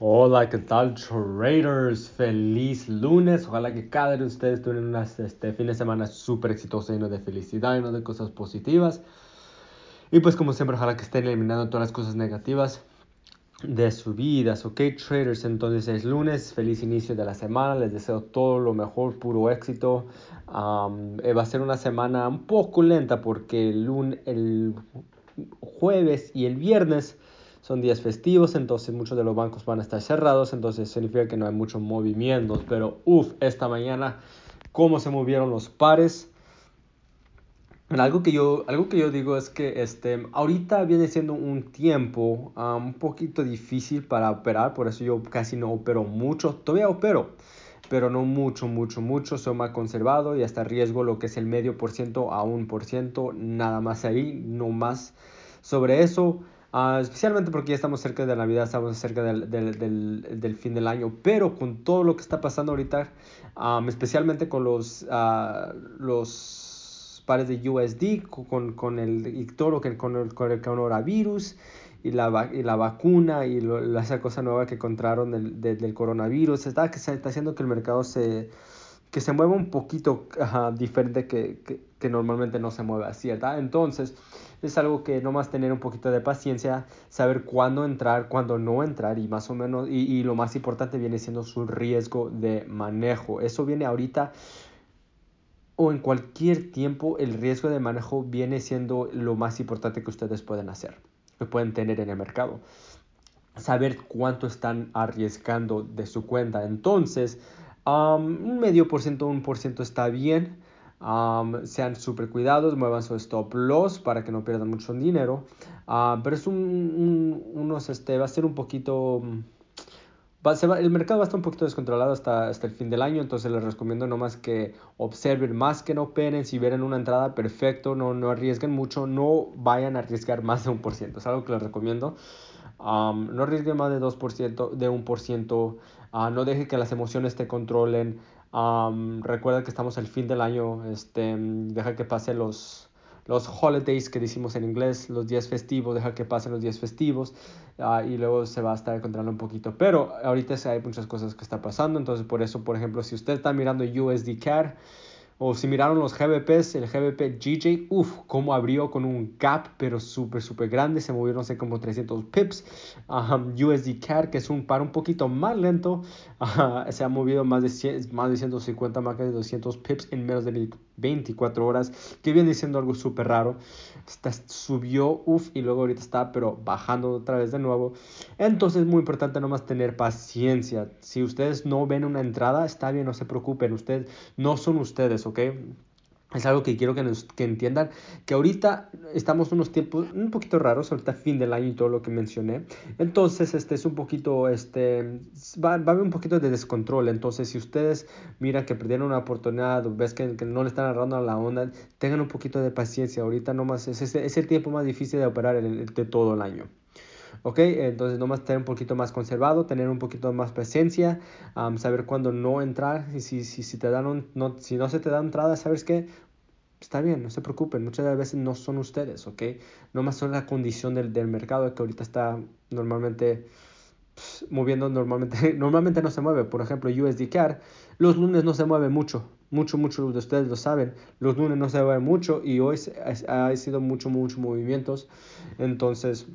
Hola, ¿qué tal traders? Feliz lunes. Ojalá que cada uno de ustedes tengan un este, fin de semana súper exitoso, lleno de felicidad, lleno de cosas positivas. Y pues como siempre, ojalá que estén eliminando todas las cosas negativas de sus vidas, ¿ok? Traders, entonces es lunes, feliz inicio de la semana, les deseo todo lo mejor, puro éxito. Eh, va a ser una semana un poco lenta porque el, lunes, el jueves y el viernes son días festivos, entonces muchos de los bancos van a estar cerrados, entonces significa que no hay muchos movimientos. Pero uff, esta mañana, cómo se movieron los pares. Algo que yo, algo que yo digo es que este, ahorita viene siendo un tiempo um, un poquito difícil para operar, por eso yo casi no opero mucho. Todavía opero, pero no mucho, mucho, mucho. Soy más conservado y hasta riesgo lo que es el medio por ciento a un por ciento, nada más ahí, no más sobre eso. Uh, especialmente porque ya estamos cerca de Navidad, estamos cerca del, del, del, del, fin del año, pero con todo lo que está pasando ahorita, um, especialmente con los, uh, los pares de USD, con, con el, todo con el, con el coronavirus y la, y la vacuna y lo, esa cosa nueva que encontraron del, del coronavirus, está, que está haciendo que el mercado se, que se mueva un poquito uh, diferente que, que, que, normalmente no se mueve así, ¿verdad? Entonces, es algo que nomás tener un poquito de paciencia, saber cuándo entrar, cuándo no entrar y más o menos, y, y lo más importante viene siendo su riesgo de manejo. Eso viene ahorita o en cualquier tiempo, el riesgo de manejo viene siendo lo más importante que ustedes pueden hacer, que pueden tener en el mercado. Saber cuánto están arriesgando de su cuenta. Entonces, un medio por ciento, un por ciento está bien Um, sean súper cuidados, muevan su stop loss para que no pierdan mucho dinero. Uh, pero es un, un, unos, este, va a ser un poquito... Va, se va, el mercado va a estar un poquito descontrolado hasta, hasta el fin del año, entonces les recomiendo nomás que observen más que no operen. Si ven una entrada, perfecto, no, no arriesguen mucho, no vayan a arriesgar más de un por ciento. Es algo que les recomiendo. Um, no arriesguen más de 2%, de 1%. Uh, no dejen que las emociones te controlen. Um, recuerda que estamos al fin del año, este, deja que pasen los, los holidays que decimos en inglés, los días festivos, deja que pasen los días festivos uh, y luego se va a estar encontrando un poquito. Pero ahorita hay muchas cosas que está pasando, entonces por eso, por ejemplo, si usted está mirando USD CAD, o si miraron los GBPs, el GBP GJ, uff, cómo abrió con un gap, pero súper, súper grande. Se movieron, sé, como 300 pips. Um, USD CAD, que es un par un poquito más lento, se ha movido más de, 100, más de 150, más de 200 pips en menos de 24 horas, que viene diciendo algo súper raro. Está, subió, uff, y luego ahorita está, pero bajando otra vez de nuevo. Entonces, es muy importante nomás tener paciencia. Si ustedes no ven una entrada, está bien, no se preocupen. Ustedes no son ustedes, ¿ok? Es algo que quiero que, entiendan, que ahorita estamos unos tiempos un poquito raros, ahorita fin del año y todo lo que mencioné. Entonces, este es un poquito, este, va, va a haber un poquito de descontrol. Entonces, si ustedes miran que perdieron una oportunidad o ves que, que no le están agarrando a la onda, tengan un poquito de paciencia. Ahorita nomás es, es, es el tiempo más difícil de operar el, de todo el año. ¿Ok? Entonces nomás tener un poquito más conservado, tener un poquito más presencia, um, saber cuándo no entrar, y si, si, si, te dan un, no, si no se te da entrada, ¿sabes qué? Está bien, no se preocupen, muchas de las veces no son ustedes, ¿ok? Nomás son la condición del, del mercado que ahorita está normalmente pues, moviendo, normalmente, normalmente no se mueve, por ejemplo, USD CAD, los lunes no se mueve mucho, mucho, mucho de ustedes lo saben, los lunes no se mueve mucho y hoy ha sido mucho, mucho movimientos, entonces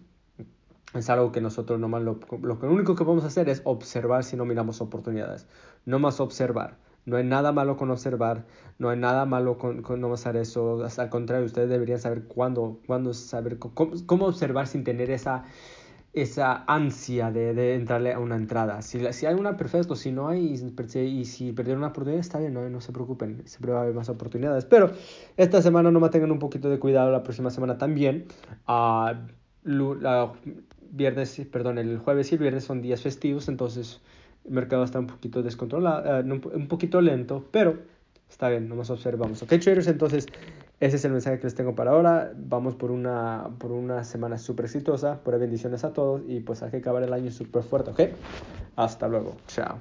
es algo que nosotros nomás lo, lo, único que podemos hacer es observar si no miramos oportunidades. No más observar. No hay nada malo con observar, no hay nada malo con, con no hacer eso. Al contrario, ustedes deberían saber cuándo, cuándo saber cómo, cómo observar sin tener esa, esa ansia de, de, entrarle a una entrada. Si, si hay una, perfecto. Si no hay, y, si perdieron una oportunidad, está bien, no, no se preocupen. Siempre va a haber más oportunidades. Pero esta semana nomás tengan un poquito de cuidado. La próxima semana también. Uh, viernes, perdón, el jueves y el viernes son días festivos, entonces el mercado está un poquito descontrolado, uh, un poquito lento, pero está bien, nomás observamos. Ok, traders, entonces ese es el mensaje que les tengo para ahora. Vamos por una, por una semana súper exitosa, por bendiciones a todos y pues hay que acabar el año súper fuerte, ok. Hasta luego, chao.